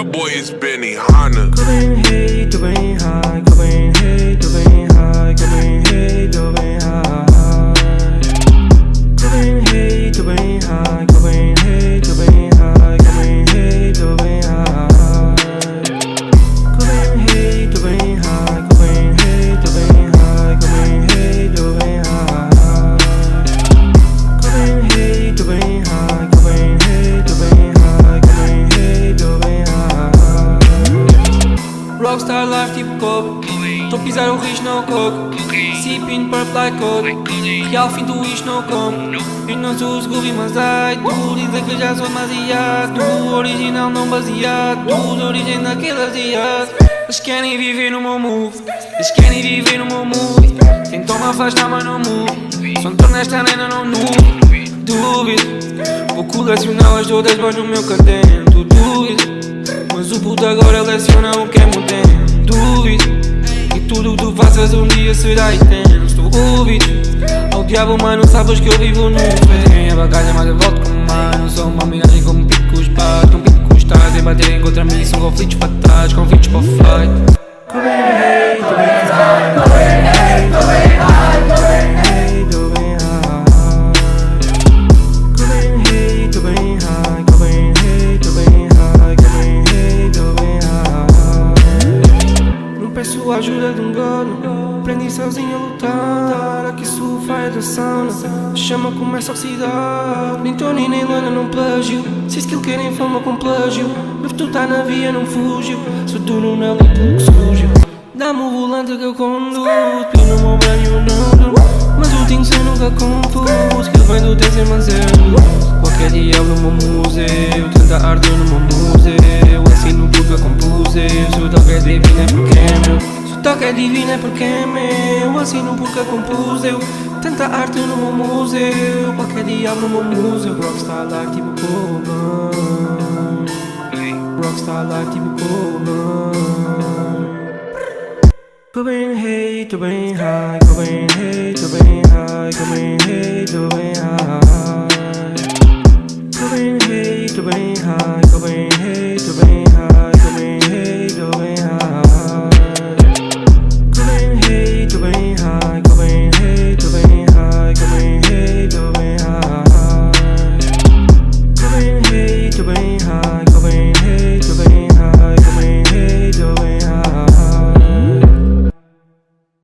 boy is Benny Hanna. Rockstar life tipo coke. Tô a pisar o risco no coco. Sipping purple like coke. Ao fim do isto não como. Eu não sou o Scooby mas ai Tu dizem que já sou demasiado original não baseado. Tu de origem daquele asiado Eles querem viver no meu move Eles querem viver no meu move Tentam me afastar mas não move Só torno esta nena não nude. Duvido. Vou colecioná-las todas mas no meu caderno. Duvido o puto agora leciona o que é moderno. Duvido E tudo que tu faças um dia será eterno. Estou ouvido Ao diabo mano, sabes que eu vivo no inferno. A bagagem mas eu volto com mano. Sou uma miragem como picos pato Um pico custado em baterem contra mim São conflitos fatais, convites para o fight peço a ajuda de um dono Aprendi sozinho a lutar Aqui surfa é da sauna chama começa a oxidar Nem Tony nem Lana não plágio Se skill querem fama com plágio Mas tu tá na via não Se tu não na limpo que sujo. Dá-me o volante que eu conduzo E no meu banho não durmo Mas o tinho cê nunca compus Que vem do TC mas é Qualquer dia no meu museu Tanta arte no meu museu. Ensino porque compus eu Se o toque é divino é porque é meu Toque é divino é porque é meu Assino porque compus eu. Tanta arte no meu museu Qualquer dia no meu museu. Rockstar life tipo Coban Rockstar life tipo Coban Tô bem tô bem high, tô bem tô bem high, tô bem tô bem high. Tô bem tô bem high, tô bem